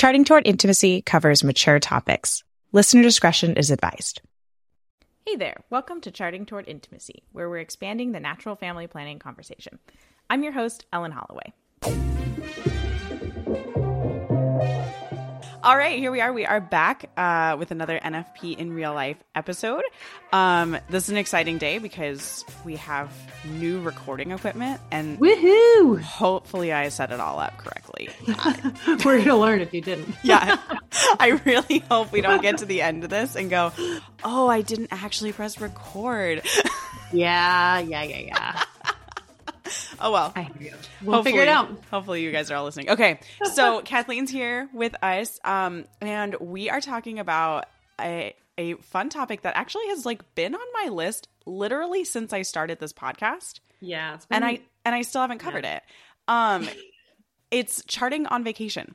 Charting Toward Intimacy covers mature topics. Listener discretion is advised. Hey there, welcome to Charting Toward Intimacy, where we're expanding the natural family planning conversation. I'm your host, Ellen Holloway. All right, here we are. We are back uh, with another NFP in real life episode. Um, this is an exciting day because we have new recording equipment, and woohoo! Hopefully, I set it all up correctly. We're gonna learn if you didn't. yeah, I really hope we don't get to the end of this and go, "Oh, I didn't actually press record." yeah, yeah, yeah, yeah. Oh well. I hear you. We'll hopefully, figure it out. Hopefully you guys are all listening. Okay. So Kathleen's here with us. Um, and we are talking about a a fun topic that actually has like been on my list literally since I started this podcast. Yeah. Been, and I and I still haven't covered yeah. it. Um it's charting on vacation.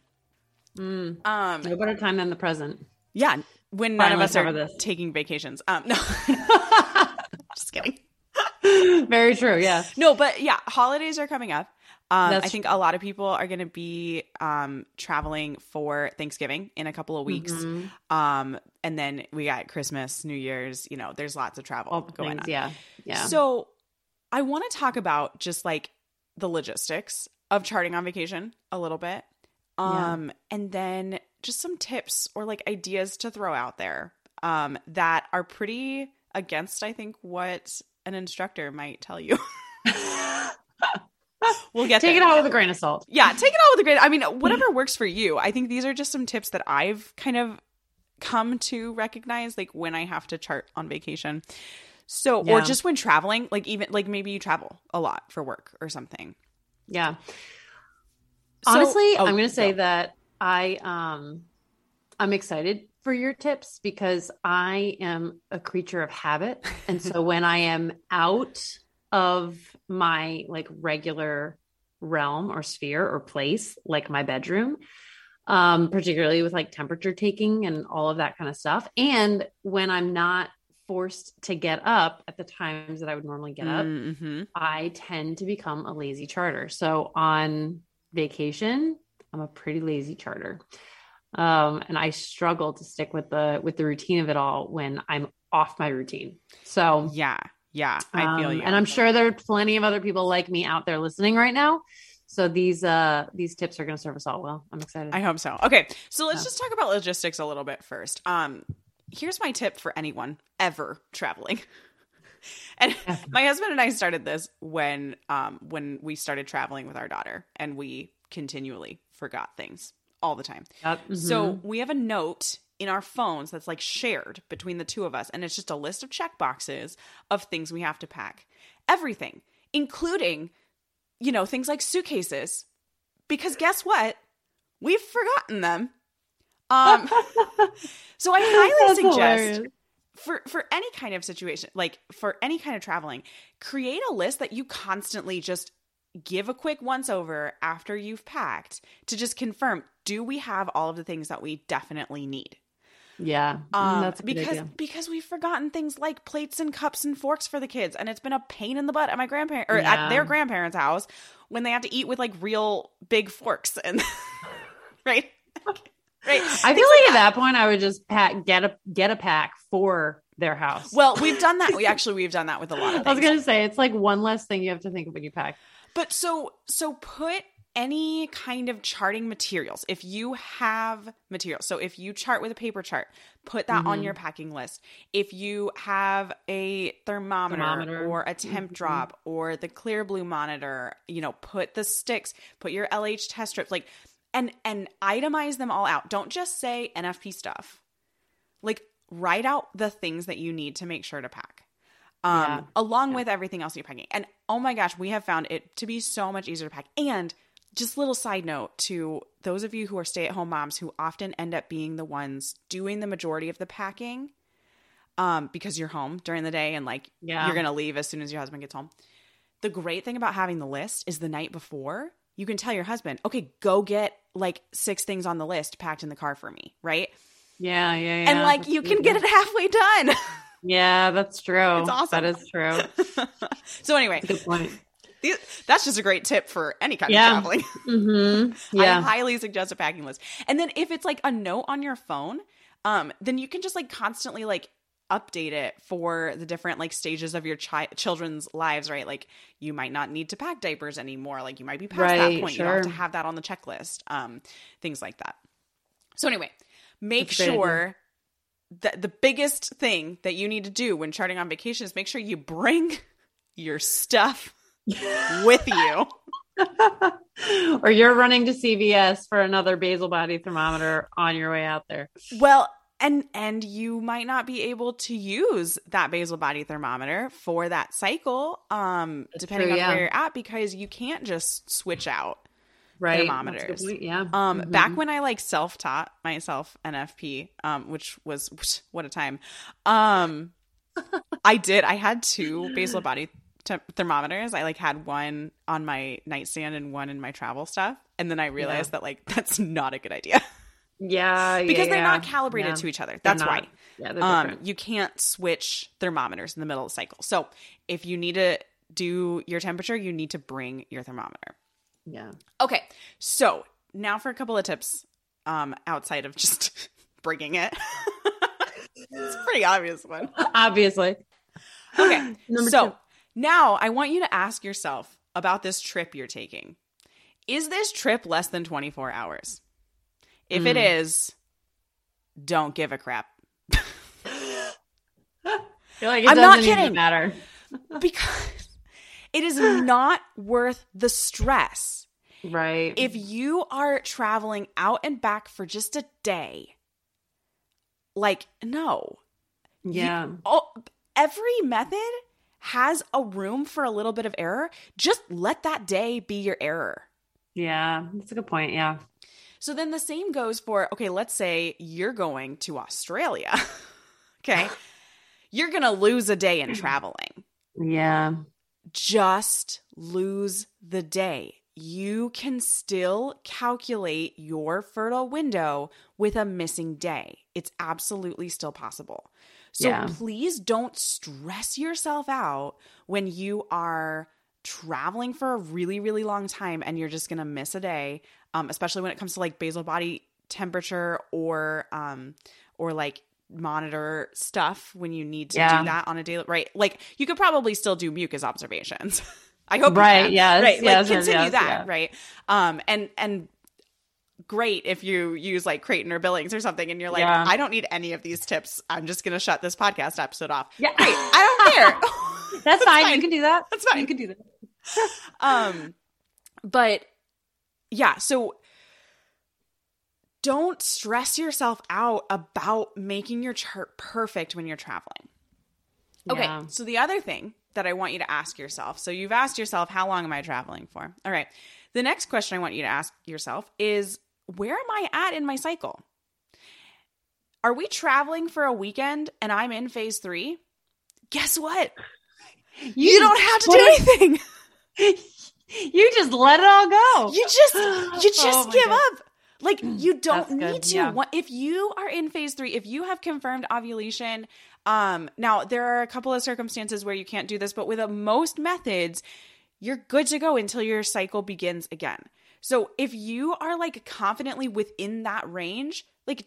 Mm, um no better time than the present. Yeah. When none of us are this. taking vacations. Um no. Very true. Yeah. No, but yeah, holidays are coming up. Um, I think a lot of people are going to be um, traveling for Thanksgiving in a couple of weeks. Mm-hmm. Um, and then we got Christmas, New Year's, you know, there's lots of travel All going things, on. Yeah. Yeah. So I want to talk about just like the logistics of charting on vacation a little bit. Um, yeah. and then just some tips or like ideas to throw out there um, that are pretty against, I think, what an instructor might tell you. we'll get take there. it all with a grain of salt. Yeah, take it all with a grain. I mean, whatever works for you. I think these are just some tips that I've kind of come to recognize, like when I have to chart on vacation. So, yeah. or just when traveling, like even like maybe you travel a lot for work or something. Yeah. So, Honestly, oh, I'm going to say that I um I'm excited for your tips because I am a creature of habit. And so when I am out of my like regular realm or sphere or place, like my bedroom, um, particularly with like temperature taking and all of that kind of stuff. And when I'm not forced to get up at the times that I would normally get up, mm-hmm. I tend to become a lazy charter. So on vacation, I'm a pretty lazy charter um, and I struggle to stick with the with the routine of it all when I'm off my routine. So yeah, yeah, I feel um, you. And I'm sure there are plenty of other people like me out there listening right now. So these uh these tips are going to serve us all well. I'm excited. I hope so. Okay, so let's yeah. just talk about logistics a little bit first. Um, here's my tip for anyone ever traveling. and my husband and I started this when um when we started traveling with our daughter, and we continually forgot things all the time. Yep. Mm-hmm. So we have a note in our phones that's like shared between the two of us, and it's just a list of check boxes of things we have to pack. Everything, including, you know, things like suitcases. Because guess what? We've forgotten them. Um, so I highly that's suggest hilarious. for for any kind of situation, like for any kind of traveling, create a list that you constantly just give a quick once over after you've packed to just confirm do we have all of the things that we definitely need? Yeah. Mm, um, that's because idea. because we've forgotten things like plates and cups and forks for the kids and it's been a pain in the butt at my grandparents or yeah. at their grandparents house when they have to eat with like real big forks and right? Right. I feel like, like at that. point i would just pack get a get a pack for their house. Well we've done that. We actually we've done that with a lot of things. i was gonna say it's like one less thing you have to think of when you pack but so so put any kind of charting materials. If you have materials, so if you chart with a paper chart, put that mm-hmm. on your packing list. If you have a thermometer, thermometer. or a temp mm-hmm. drop or the Clearblue monitor, you know, put the sticks, put your LH test strips, like and and itemize them all out. Don't just say NFP stuff. Like write out the things that you need to make sure to pack um, yeah. along yeah. with everything else you're packing. And oh my gosh, we have found it to be so much easier to pack. And just little side note to those of you who are stay at home moms who often end up being the ones doing the majority of the packing um, because you're home during the day and like yeah. you're going to leave as soon as your husband gets home. The great thing about having the list is the night before, you can tell your husband, okay, go get like six things on the list packed in the car for me, right? Yeah, yeah, yeah. And like you can get it halfway done. Yeah, that's true. It's awesome. That is true. so anyway, good point. That's just a great tip for any kind yeah. of traveling. Mm-hmm. Yeah. I highly suggest a packing list. And then if it's like a note on your phone, um, then you can just like constantly like update it for the different like stages of your chi- children's lives, right? Like you might not need to pack diapers anymore. Like you might be past right, that point. Sure. You don't have to have that on the checklist. Um, things like that. So anyway, make sure that the biggest thing that you need to do when charting on vacation is make sure you bring your stuff with you. or you're running to CVS for another basal body thermometer on your way out there. Well, and and you might not be able to use that basal body thermometer for that cycle um That's depending true, on yeah. where you're at because you can't just switch out right. thermometers. Yeah. Um mm-hmm. back when I like self-taught myself NFP um which was what a time. Um I did I had two basal body thermometers. I like had one on my nightstand and one in my travel stuff. And then I realized yeah. that like that's not a good idea. Yeah, because yeah, they're yeah. not calibrated to each other. That's why. Yeah, um, you can't switch thermometers in the middle of the cycle. So if you need to do your temperature, you need to bring your thermometer. Yeah. Okay. So now for a couple of tips um, outside of just bringing it. it's pretty obvious one. Obviously. Okay. Number so two. now I want you to ask yourself about this trip you're taking. Is this trip less than 24 hours? If mm. it is, don't give a crap. like I'm not kidding. matter because it is not worth the stress. Right. If you are traveling out and back for just a day, like no. Yeah. You, oh, every method has a room for a little bit of error. Just let that day be your error. Yeah, that's a good point. Yeah. So then the same goes for okay, let's say you're going to Australia. okay. You're going to lose a day in traveling. Yeah. Just lose the day. You can still calculate your fertile window with a missing day. It's absolutely still possible. So yeah. please don't stress yourself out when you are traveling for a really, really long time and you're just going to miss a day um, especially when it comes to like basal body temperature or um, or like monitor stuff when you need to yeah. do that on a daily right like you could probably still do mucus observations i hope right yeah right yes, like continue yes, that yeah. right um and and great if you use like Creighton or Billings or something and you're like, yeah. I don't need any of these tips. I'm just gonna shut this podcast episode off. Yeah. Great. I don't care. That's, That's fine. fine. You can do that. That's fine. You can do that. um but yeah, so don't stress yourself out about making your chart perfect when you're traveling. Okay, yeah. so the other thing that I want you to ask yourself so you've asked yourself, how long am I traveling for? All right. The next question I want you to ask yourself is, where am I at in my cycle? Are we traveling for a weekend and I'm in phase three? Guess what? You, you don't have to do anything. you just let it all go. You just you just oh give God. up. Like you don't need to. Yeah. If you are in phase three, if you have confirmed ovulation, um, now there are a couple of circumstances where you can't do this, but with most methods, you're good to go until your cycle begins again. So if you are like confidently within that range, like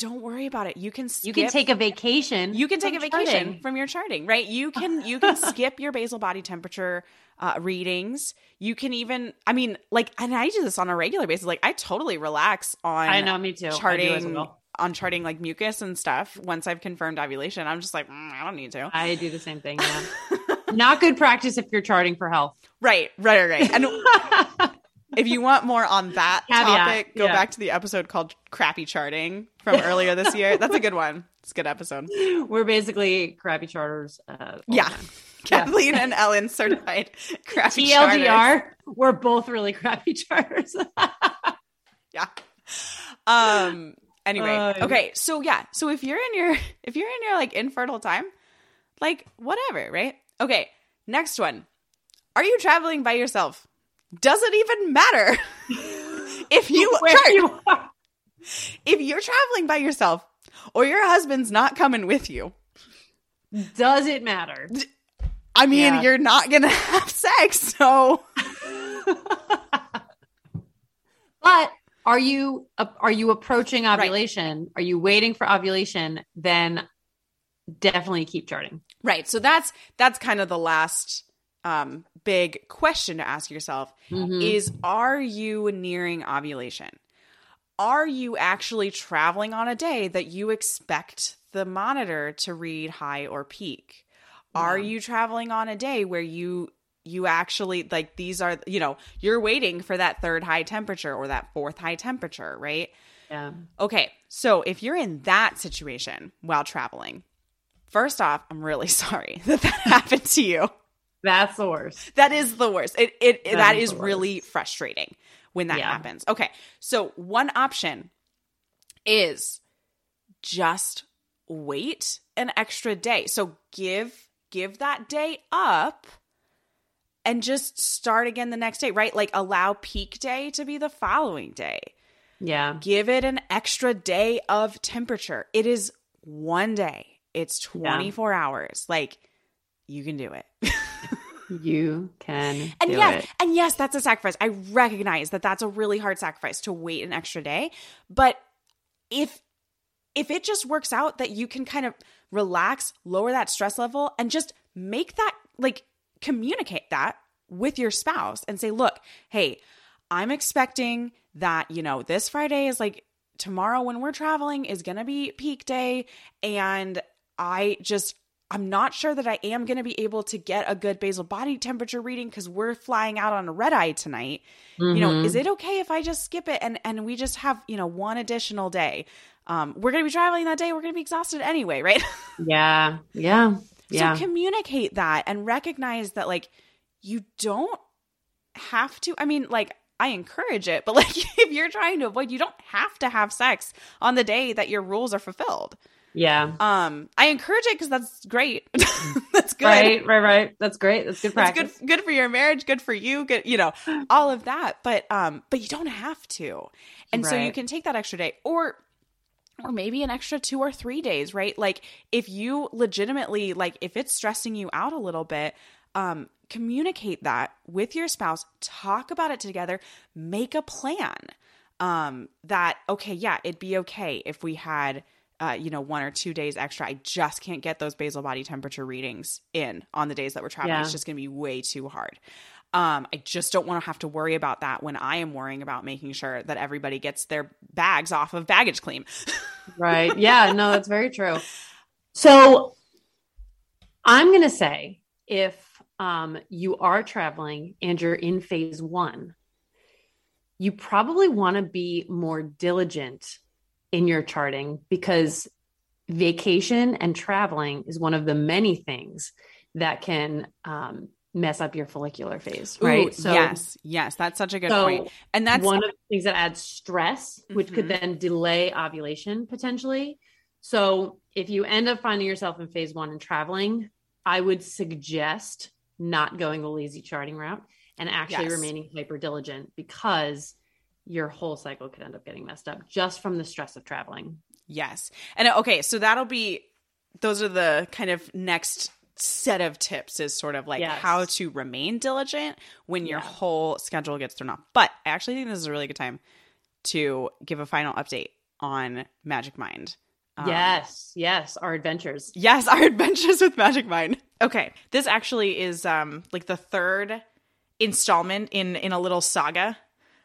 don't worry about it. You can skip, you can take a vacation. You can take a vacation charting. from your charting, right? You can you can skip your basal body temperature uh, readings. You can even, I mean, like, and I do this on a regular basis. Like, I totally relax on. I know, me too. Charting well. on charting like mucus and stuff. Once I've confirmed ovulation, I'm just like, mm, I don't need to. I do the same thing. Yeah. Not good practice if you're charting for health. Right, right, right. And if you want more on that Caveat, topic, go yeah. back to the episode called "Crappy Charting" from earlier this year. That's a good one. It's a good episode. We're basically crappy charters. Uh, yeah. Kathleen yeah. and Ellen certified crappy TLDR, charters. We're both really crappy charters. yeah. Um. Anyway, uh, okay. So yeah. So if you're in your if you're in your like infertile time, like whatever, right? Okay. Next one. Are you traveling by yourself? Does it even matter if you you? If you're traveling by yourself or your husband's not coming with you, does it matter? I mean, yeah. you're not going to have sex, so. but are you are you approaching ovulation? Right. Are you waiting for ovulation? Then definitely keep charting. Right. So that's that's kind of the last um, big question to ask yourself mm-hmm. is are you nearing ovulation? Are you actually traveling on a day that you expect the monitor to read high or peak? Yeah. Are you traveling on a day where you you actually like these are you know you're waiting for that third high temperature or that fourth high temperature right yeah okay so if you're in that situation while traveling first off i'm really sorry that that happened to you that's the worst that is the worst it it that, that is, is really frustrating when that yeah. happens okay so one option is just wait an extra day so give give that day up and just start again the next day, right? Like allow peak day to be the following day. Yeah. Give it an extra day of temperature. It is one day, it's 24 yeah. hours. Like you can do it. you can and yes, it. and yes, that's a sacrifice. I recognize that that's a really hard sacrifice to wait an extra day, but if if it just works out that you can kind of relax, lower that stress level and just make that like communicate that with your spouse and say, look, hey, I'm expecting that, you know, this Friday is like tomorrow when we're traveling is going to be peak day. And I just, I'm not sure that I am going to be able to get a good basal body temperature reading because we're flying out on a red eye tonight. Mm-hmm. You know, is mm-hmm. it okay if I just skip it and and we just have you know one additional day? Um, we're going to be traveling that day. We're going to be exhausted anyway, right? yeah, yeah. Yeah. So communicate that and recognize that like you don't have to. I mean, like I encourage it, but like if you're trying to avoid, you don't have to have sex on the day that your rules are fulfilled. Yeah. Um, I encourage it because that's great. that's good. Right, right, right. That's great. That's good practice. That's good, good for your marriage. Good for you. Good, you know, all of that. But um, but you don't have to, and right. so you can take that extra day, or or maybe an extra two or three days, right? Like if you legitimately like if it's stressing you out a little bit, um, communicate that with your spouse, talk about it together, make a plan. Um, that okay, yeah, it'd be okay if we had uh, you know, one or two days extra. I just can't get those basal body temperature readings in on the days that we're traveling. Yeah. It's just going to be way too hard. Um, I just don't want to have to worry about that when I am worrying about making sure that everybody gets their bags off of baggage claim. right. Yeah. No, that's very true. So I'm going to say if um, you are traveling and you're in phase one, you probably want to be more diligent in your charting because vacation and traveling is one of the many things that can um, mess up your follicular phase, right? Ooh, so yes, yes, that's such a good so point. And that's one of the things that adds stress, which mm-hmm. could then delay ovulation potentially. So if you end up finding yourself in phase one and traveling, I would suggest not going the lazy charting route and actually yes. remaining hyper diligent because your whole cycle could end up getting messed up just from the stress of traveling. Yes. And okay, so that'll be those are the kind of next set of tips is sort of like yes. how to remain diligent when your yeah. whole schedule gets thrown off. But I actually think this is a really good time to give a final update on Magic Mind. Um, yes, yes, our adventures. Yes, our adventures with Magic Mind. Okay, this actually is um like the third installment in in a little saga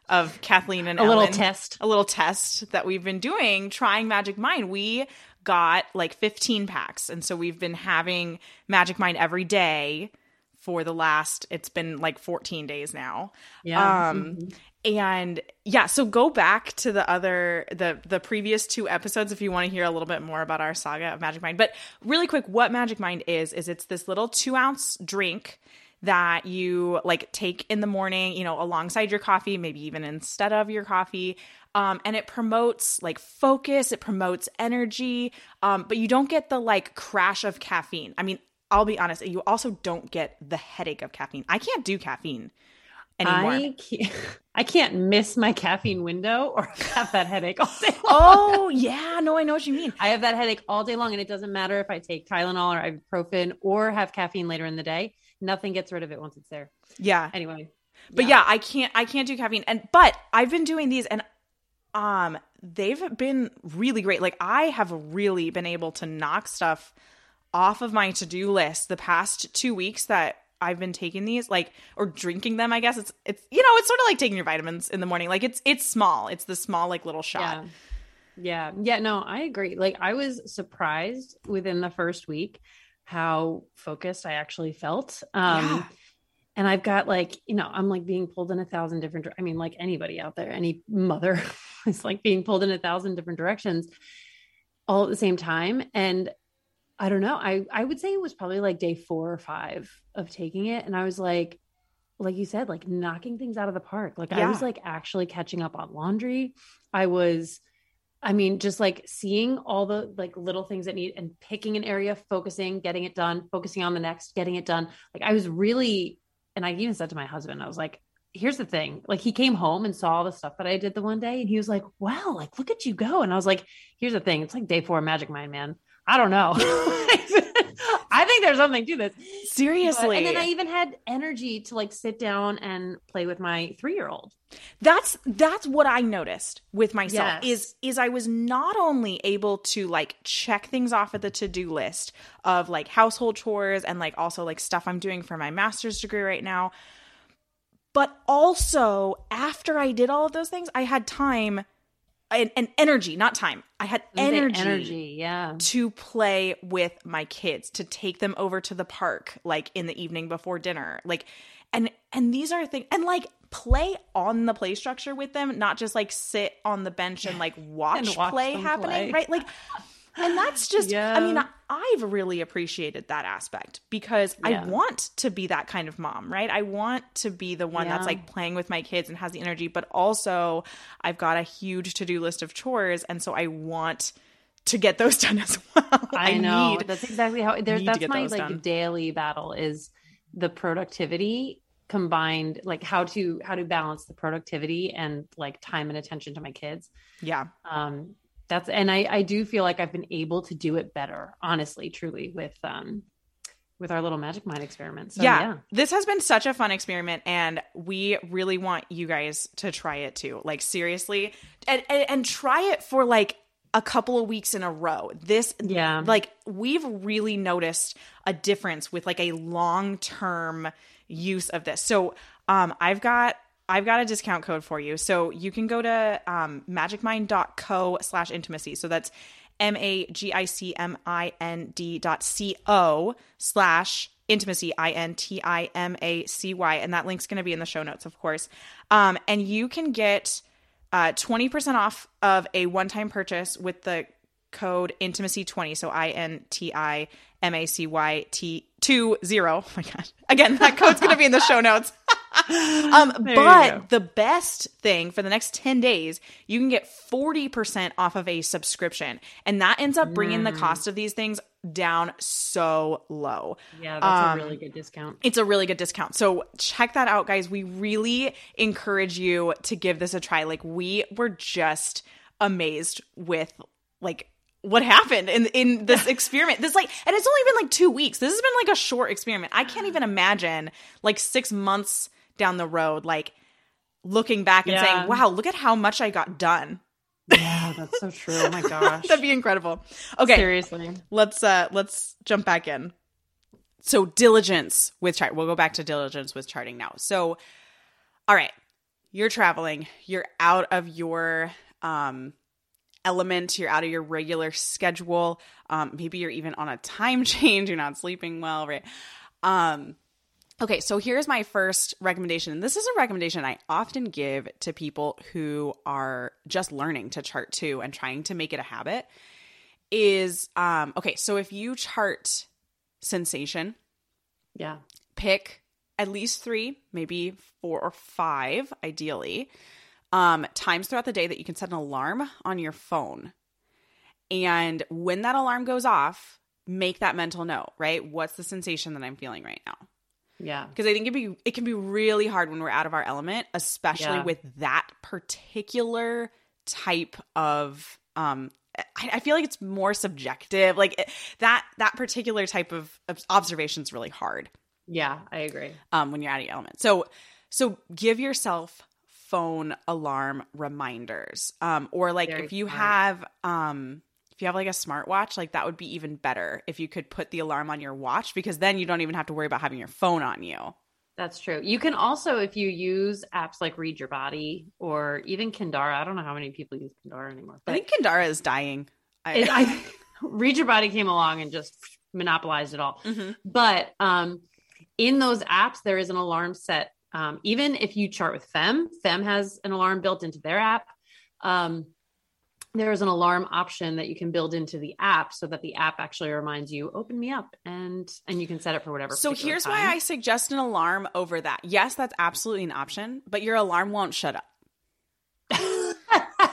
of Kathleen and a Ellen, little test, a little test that we've been doing trying Magic Mind. We got like 15 packs. And so we've been having Magic Mind every day for the last it's been like 14 days now. Yeah. Um mm-hmm. and yeah, so go back to the other the the previous two episodes if you want to hear a little bit more about our saga of Magic Mind. But really quick, what Magic Mind is is it's this little two ounce drink that you like take in the morning, you know, alongside your coffee, maybe even instead of your coffee. Um, and it promotes like focus, it promotes energy, um, but you don't get the like crash of caffeine. I mean, I'll be honest, you also don't get the headache of caffeine. I can't do caffeine anymore. I can't, I can't miss my caffeine window or have that headache all day long. Oh, yeah. No, I know what you mean. I have that headache all day long, and it doesn't matter if I take Tylenol or ibuprofen or have caffeine later in the day. Nothing gets rid of it once it's there. Yeah. Anyway. But yeah. yeah, I can't I can't do caffeine. And but I've been doing these and um they've been really great. Like I have really been able to knock stuff off of my to-do list the past 2 weeks that I've been taking these like or drinking them, I guess. It's it's you know, it's sort of like taking your vitamins in the morning. Like it's it's small. It's the small like little shot. Yeah. Yeah. Yeah, no, I agree. Like I was surprised within the first week how focused I actually felt. Um yeah. and I've got like, you know, I'm like being pulled in a thousand different I mean, like anybody out there, any mother is like being pulled in a thousand different directions all at the same time. And I don't know. I I would say it was probably like day 4 or 5 of taking it and I was like like you said like knocking things out of the park. Like yeah. I was like actually catching up on laundry. I was I mean just like seeing all the like little things that need and picking an area, focusing, getting it done, focusing on the next, getting it done. Like I was really and I even said to my husband I was like here's the thing. Like he came home and saw all the stuff that i did the one day and he was like wow like look at you go. And i was like here's the thing it's like day four magic mind man I don't know. I think there's something to this. Seriously. But, and then I even had energy to like sit down and play with my 3-year-old. That's that's what I noticed with myself yes. is is I was not only able to like check things off at the to-do list of like household chores and like also like stuff I'm doing for my master's degree right now, but also after I did all of those things, I had time and, and energy, not time. I had energy, energy, yeah, to play with my kids, to take them over to the park, like in the evening before dinner, like, and and these are things, and like play on the play structure with them, not just like sit on the bench and like watch, and watch play happening, play. right? Like and that's just yeah. i mean i've really appreciated that aspect because yeah. i want to be that kind of mom right i want to be the one yeah. that's like playing with my kids and has the energy but also i've got a huge to-do list of chores and so i want to get those done as well i, I know need, that's exactly how there's that's my like done. daily battle is the productivity combined like how to how to balance the productivity and like time and attention to my kids yeah um that's and I I do feel like I've been able to do it better, honestly, truly with um with our little magic mind experiment. So, yeah, yeah, this has been such a fun experiment, and we really want you guys to try it too. Like seriously, and and, and try it for like a couple of weeks in a row. This, yeah, like we've really noticed a difference with like a long term use of this. So, um, I've got I've got a discount code for you. So you can go to um, magicmind.co slash intimacy. So that's M A G I C M I N D dot C O slash intimacy, I N T I M A C Y. And that link's going to be in the show notes, of course. Um, and you can get uh, 20% off of a one time purchase with the code intimacy20. So I N T I M A C Y T 20. Oh my God. Again, that code's going to be in the show notes. um, but the best thing for the next 10 days, you can get 40% off of a subscription. And that ends up bringing mm. the cost of these things down so low. Yeah, that's um, a really good discount. It's a really good discount. So check that out, guys. We really encourage you to give this a try. Like, we were just amazed with like what happened in in this experiment. This like and it's only been like 2 weeks. This has been like a short experiment. I can't even imagine like 6 months down the road, like looking back and yeah. saying, wow, look at how much I got done. Yeah, that's so true. Oh my gosh. That'd be incredible. Okay. Seriously. Let's uh let's jump back in. So diligence with chart. We'll go back to diligence with charting now. So all right. You're traveling. You're out of your um element. You're out of your regular schedule. Um, maybe you're even on a time change. You're not sleeping well, right? Um, Okay, so here's my first recommendation. And this is a recommendation I often give to people who are just learning to chart too and trying to make it a habit. Is um okay, so if you chart sensation, yeah, pick at least 3, maybe 4 or 5 ideally. Um times throughout the day that you can set an alarm on your phone. And when that alarm goes off, make that mental note, right? What's the sensation that I'm feeling right now? Yeah. Because I think it be it can be really hard when we're out of our element, especially yeah. with that particular type of um I, I, feel like it's more subjective. Like it, that that particular type of, of observation is really hard. Yeah, I agree. Um, when you're out of your element. So, so give yourself phone alarm reminders. Um, or like Very if you smart. have um if you have like a smartwatch, like that would be even better if you could put the alarm on your watch because then you don't even have to worry about having your phone on you. That's true. You can also, if you use apps like Read Your Body or even Kindara, I don't know how many people use Kindara anymore. But I think Kindara is dying. I, I Read Your Body came along and just monopolized it all. Mm-hmm. But um, in those apps, there is an alarm set. Um, even if you chart with FEMM, FEMM has an alarm built into their app. Um, there is an alarm option that you can build into the app so that the app actually reminds you open me up and and you can set it for whatever so here's time. why i suggest an alarm over that. Yes that's absolutely an option but your alarm won't shut up.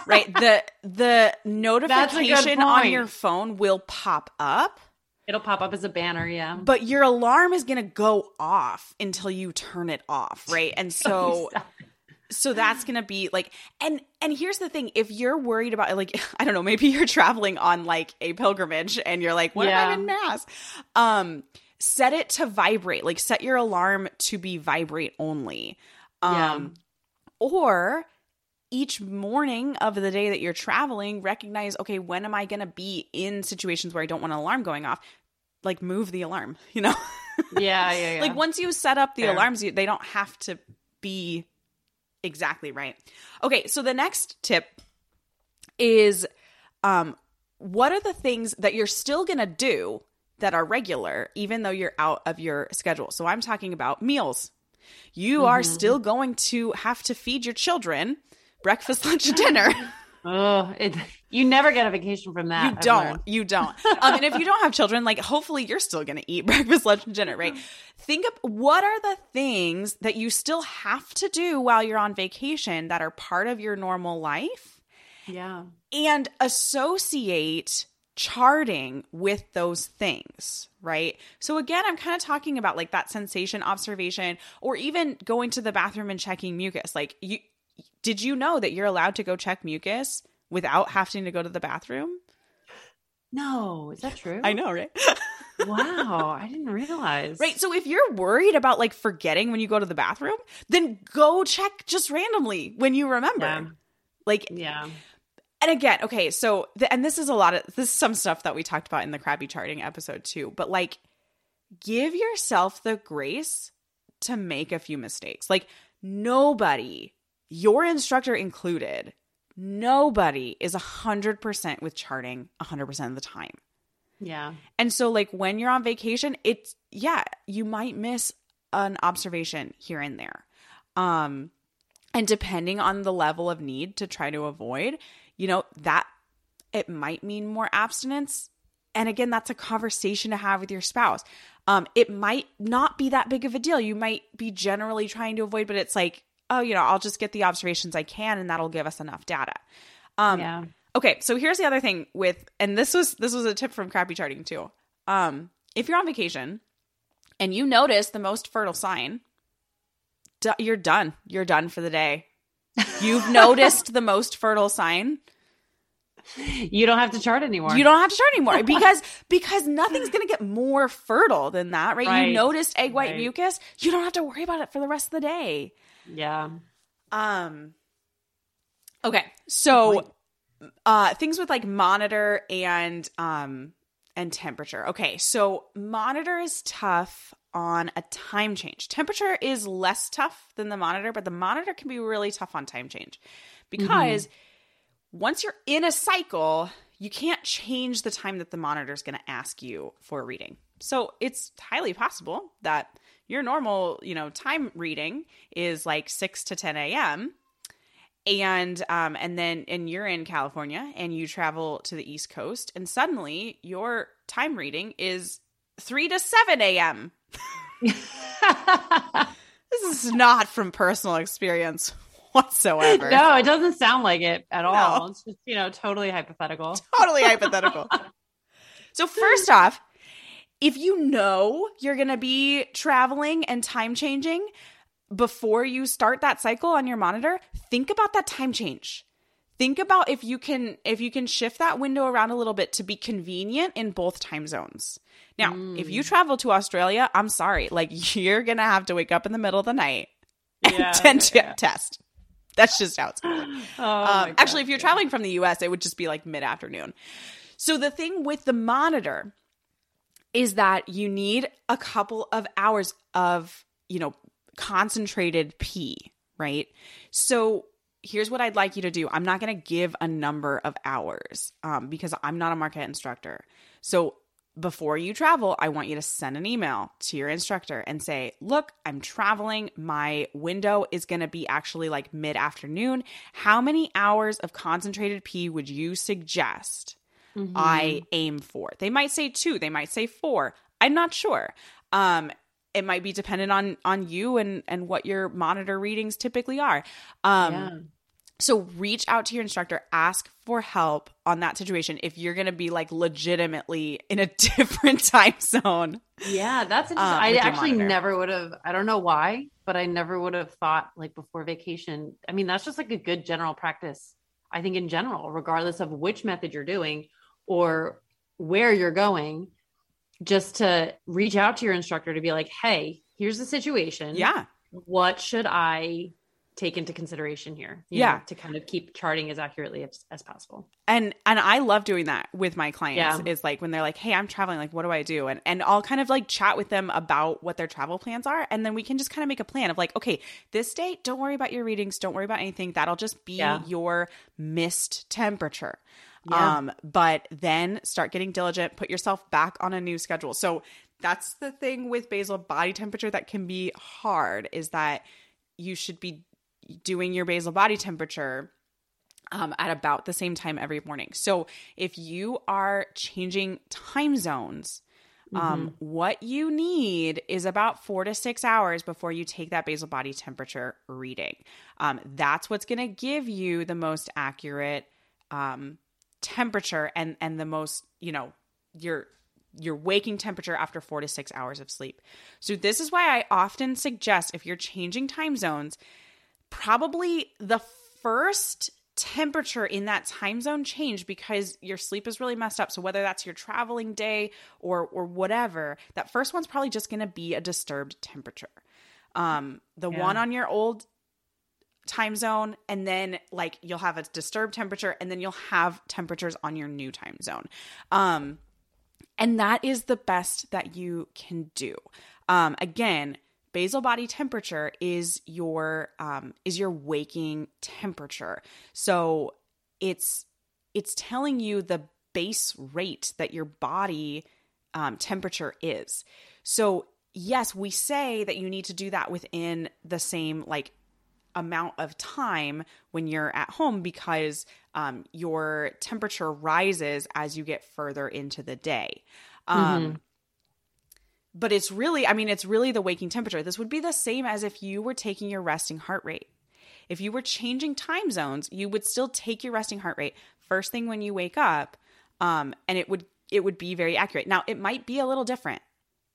Right? The the notification on your phone will pop up. It'll pop up as a banner yeah. But your alarm is going to go off until you turn it off right? And oh, so so that's going to be like and and here's the thing if you're worried about like i don't know maybe you're traveling on like a pilgrimage and you're like what yeah. if i'm in mass um set it to vibrate like set your alarm to be vibrate only um yeah. or each morning of the day that you're traveling recognize okay when am i going to be in situations where i don't want an alarm going off like move the alarm you know yeah yeah, yeah. like once you set up the Fair. alarms you, they don't have to be exactly right. Okay, so the next tip is um what are the things that you're still going to do that are regular even though you're out of your schedule. So I'm talking about meals. You mm-hmm. are still going to have to feed your children breakfast, lunch, and dinner. Oh, it, you never get a vacation from that. You don't. You don't. Um, and if you don't have children, like hopefully you're still going to eat breakfast, lunch, and dinner, right? Think of what are the things that you still have to do while you're on vacation that are part of your normal life. Yeah. And associate charting with those things, right? So again, I'm kind of talking about like that sensation observation or even going to the bathroom and checking mucus. Like you did you know that you're allowed to go check mucus without having to go to the bathroom? No, is that true? I know, right? wow, I didn't realize. Right. So if you're worried about like forgetting when you go to the bathroom, then go check just randomly when you remember. Yeah. Like, yeah. And again, okay, so the, and this is a lot of this is some stuff that we talked about in the crappy charting episode too, but like give yourself the grace to make a few mistakes. Like nobody your instructor included, nobody is 100% with charting 100% of the time. Yeah. And so, like, when you're on vacation, it's, yeah, you might miss an observation here and there. Um, and depending on the level of need to try to avoid, you know, that it might mean more abstinence. And again, that's a conversation to have with your spouse. Um, it might not be that big of a deal. You might be generally trying to avoid, but it's like, oh, you know, I'll just get the observations I can and that'll give us enough data. Um, yeah. Okay, so here's the other thing with, and this was this was a tip from Crappy Charting too. Um, if you're on vacation and you notice the most fertile sign, d- you're done. You're done for the day. You've noticed the most fertile sign. You don't have to chart anymore. You don't have to chart anymore because because nothing's going to get more fertile than that, right? right. You noticed egg white right. mucus. You don't have to worry about it for the rest of the day. Yeah. Um Okay. So uh things with like monitor and um and temperature. Okay. So monitor is tough on a time change. Temperature is less tough than the monitor, but the monitor can be really tough on time change because mm-hmm. once you're in a cycle, you can't change the time that the monitor is going to ask you for a reading. So it's highly possible that your normal, you know, time reading is like 6 to 10 a.m. And um and then and you're in California and you travel to the East Coast and suddenly your time reading is 3 to 7 a.m. this is not from personal experience whatsoever. No, it doesn't sound like it at all. No. It's just, you know, totally hypothetical. Totally hypothetical. so first off, if you know you're going to be traveling and time changing before you start that cycle on your monitor, think about that time change. think about if you can if you can shift that window around a little bit to be convenient in both time zones. Now, mm. if you mm. travel to Australia, I'm sorry, like you're gonna have to wake up in the middle of the night and yeah, yeah. test. That's just how it's going. Oh um, actually, if you're traveling from the US, it would just be like mid afternoon. So the thing with the monitor is that you need a couple of hours of, you know, concentrated pee, right? So here's what I'd like you to do. I'm not going to give a number of hours um, because I'm not a Marquette instructor. So before you travel, I want you to send an email to your instructor and say, Look, I'm traveling. My window is going to be actually like mid afternoon. How many hours of concentrated pee would you suggest mm-hmm. I aim for? They might say two, they might say four. I'm not sure. Um, it might be dependent on on you and and what your monitor readings typically are. Um, yeah. So reach out to your instructor, ask for help on that situation if you're going to be like legitimately in a different time zone. Yeah, that's interesting. Um, I actually monitor. never would have, I don't know why, but I never would have thought like before vacation. I mean, that's just like a good general practice. I think in general, regardless of which method you're doing or where you're going, just to reach out to your instructor to be like, hey, here's the situation. Yeah. What should I take into consideration here? Yeah. know, to kind of keep charting as accurately as, as, possible. And and i love doing that with my clients yeah. is like when they're like hey i'm traveling. Like what do i do? And and i'll kind of like chat with them about what their travel plans are. And then we can just kind of make a plan of like okay this date don't worry about your readings. Don't worry about anything. That'll just be yeah. your missed temperature yeah. um but then start getting diligent put yourself back on a new schedule so that's the thing with basal body temperature that can be hard is that you should be doing your basal body temperature um, at about the same time every morning. So if you are changing time zones, um, mm-hmm. what you need is about four to six hours before you take that basal body temperature reading. Um, that's what's going to give you the most accurate um, temperature and and the most you know your your waking temperature after four to six hours of sleep. So this is why I often suggest if you're changing time zones probably the first temperature in that time zone change because your sleep is really messed up. So whether that's your traveling day or or whatever, that first one's probably just going to be a disturbed temperature. Um, the yeah. one on your old time zone and then like you'll have a disturbed temperature and then you'll have temperatures on your new time zone. Um, and that is the best that you can do. Um, again, basal body temperature is your um, is your waking temperature. So it's it's telling you the base rate that your body um, temperature is. So yes, we say that you need to do that within the same like amount of time when you're at home because um, your temperature rises as you get further into the day. Um, mm-hmm but it's really, I mean, it's really the waking temperature. This would be the same as if you were taking your resting heart rate. If you were changing time zones, you would still take your resting heart rate first thing when you wake up, um, and it would it would be very accurate. Now, it might be a little different.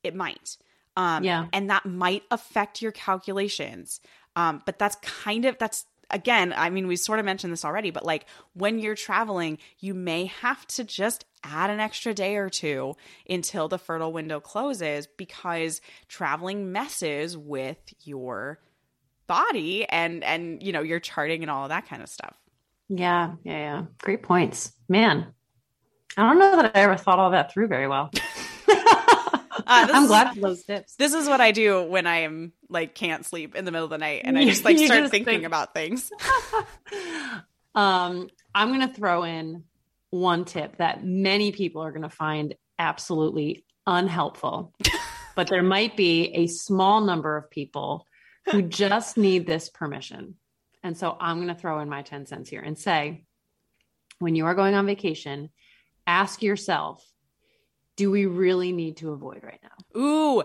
It might. Um, yeah. And that might affect your calculations. Um, but that's kind of, that's again, I mean, we sort of mentioned this already, but like when you're traveling, you may have to just add an extra day or two until the fertile window closes because traveling messes with your body and and you know your charting and all of that kind of stuff. Yeah yeah yeah. Great points. Man i don't know that i ever thought all that through very well Uh, I'm glad for those tips. This is what I do when I am like can't sleep in the middle of the night, and I just like start just thinking think. about things. um, I'm gonna throw in one tip that many people are gonna find absolutely unhelpful, but there might be a small number of people who just need this permission. And so I'm going to throw in my 10 cents here and say, when you are going on vacation, ask yourself, do we really need to avoid right now? Ooh.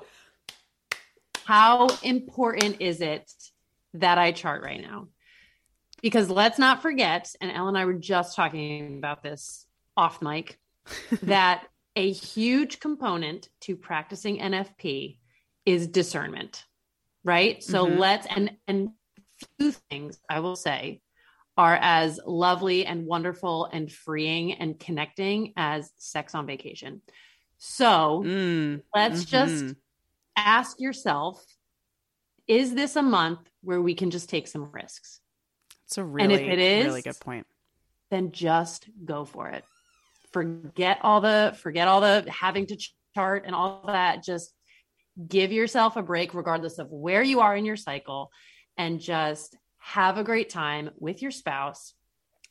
How important is it that I chart right now? Because let's not forget, and Ellen and I were just talking about this off mic, that a huge component to practicing NFP is discernment, right? So mm-hmm. let's and and few things I will say are as lovely and wonderful and freeing and connecting as sex on vacation. So mm, let's mm-hmm. just ask yourself is this a month where we can just take some risks? It's a really, and if it is, really good point. Then just go for it. Forget all the forget all the having to chart and all that. Just give yourself a break, regardless of where you are in your cycle, and just have a great time with your spouse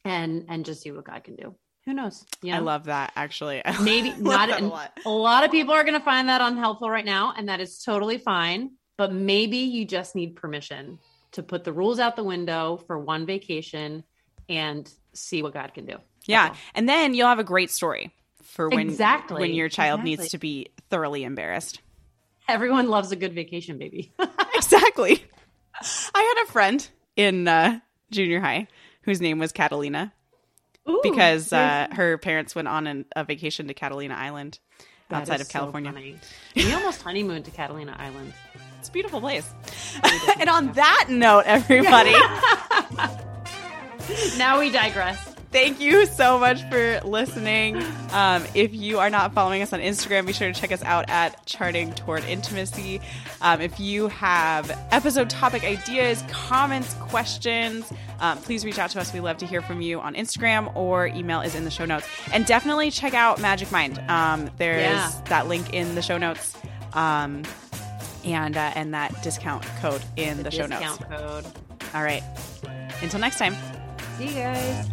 and and just see what God can do. Who knows? Know? I love that actually. Maybe not a lot. a lot of people are going to find that unhelpful right now and that is totally fine, but maybe you just need permission to put the rules out the window for one vacation and see what God can do. Yeah. And then you'll have a great story for when exactly when your child exactly. needs to be thoroughly embarrassed. Everyone loves a good vacation, baby. exactly. I had a friend in uh, junior high whose name was Catalina Ooh, because uh, her parents went on an, a vacation to Catalina Island that outside of California. So we almost honeymooned to Catalina Island. It's a beautiful place. and on that note, everybody. now we digress. Thank you so much for listening. Um, if you are not following us on Instagram, be sure to check us out at Charting Toward Intimacy. Um, if you have episode topic ideas, comments, questions, um, please reach out to us. We love to hear from you on Instagram or email is in the show notes. And definitely check out Magic Mind. Um, there's yeah. that link in the show notes. Um, and uh, and that discount code in the, the show notes. Discount code. All right. Until next time. See you guys.